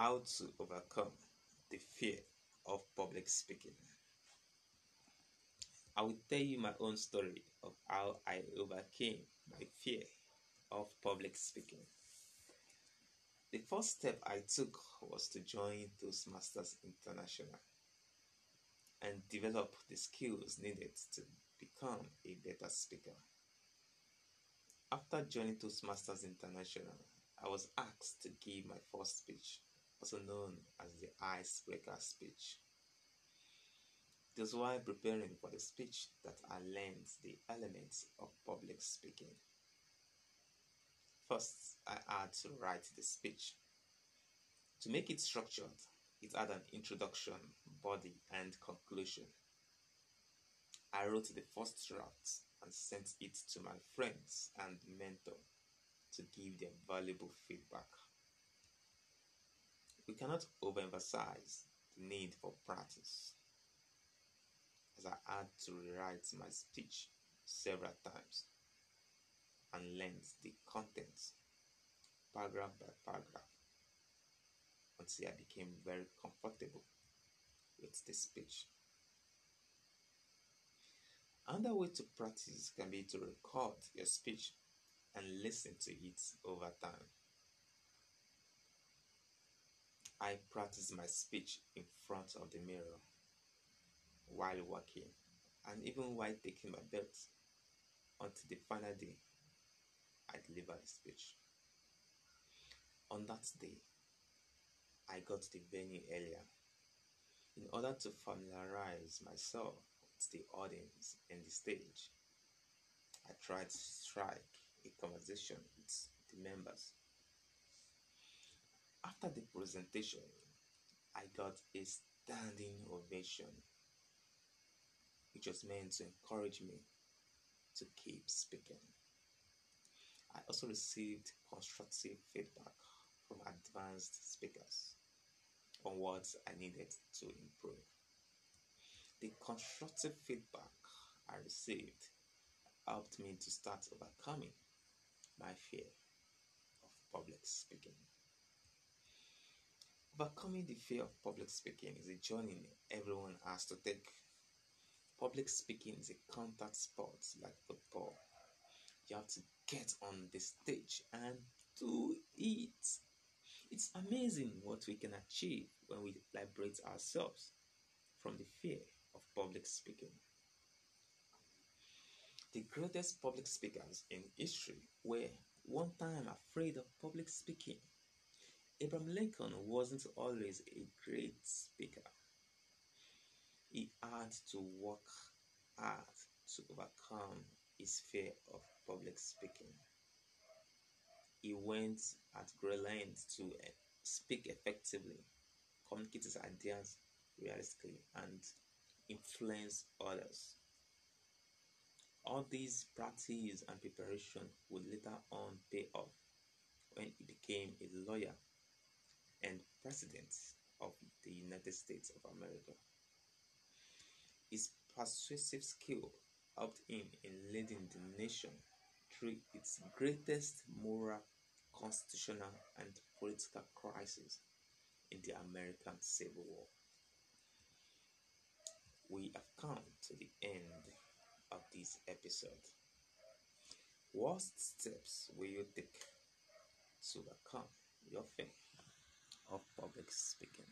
How to overcome the fear of public speaking. I will tell you my own story of how I overcame my fear of public speaking. The first step I took was to join Toastmasters International and develop the skills needed to become a better speaker. After joining Toastmasters International, I was asked to give my first speech, also known as the icebreaker speech. It was while preparing for the speech that I learned the elements of public speaking. First, I had to write the speech. To make it structured, it had an introduction, body, and conclusion. I wrote the first draft and sent it to my friends and mentor to give them valuable feedback. Cannot overemphasize the need for practice, as I had to rewrite my speech several times and learned the contents paragraph by paragraph until I became very comfortable with the speech. Another way to practice can be to record your speech and listen to it over time. I practice my speech in front of the mirror while working and even while taking my belt until the final day I deliver the speech. On that day, I got to the venue earlier in order to familiarize myself with the audience and the stage. I tried to strike a conversation with the members. After the presentation, I got a standing ovation, which was meant to encourage me to keep speaking. I also received constructive feedback from advanced speakers on what I needed to improve. The constructive feedback I received helped me to start overcoming my fear of public speaking. Overcoming the fear of public speaking is a journey everyone has to take. Public speaking is a contact sport like football. You have to get on the stage and do it. It's amazing what we can achieve when we liberate ourselves from the fear of public speaking. The greatest public speakers in history were one time afraid of public speaking. Abraham Lincoln wasn't always a great speaker. He had to work hard to overcome his fear of public speaking. He went at great lengths to eh, speak effectively, communicate his ideas realistically, and influence others. All these practice and preparation would later on pay off when he became a lawyer and president of the United States of America. His persuasive skill helped him in leading the nation through its greatest moral, constitutional, and political crisis in the American Civil War. We have come to the end of this episode. What steps will you take to overcome your fear of public speaking?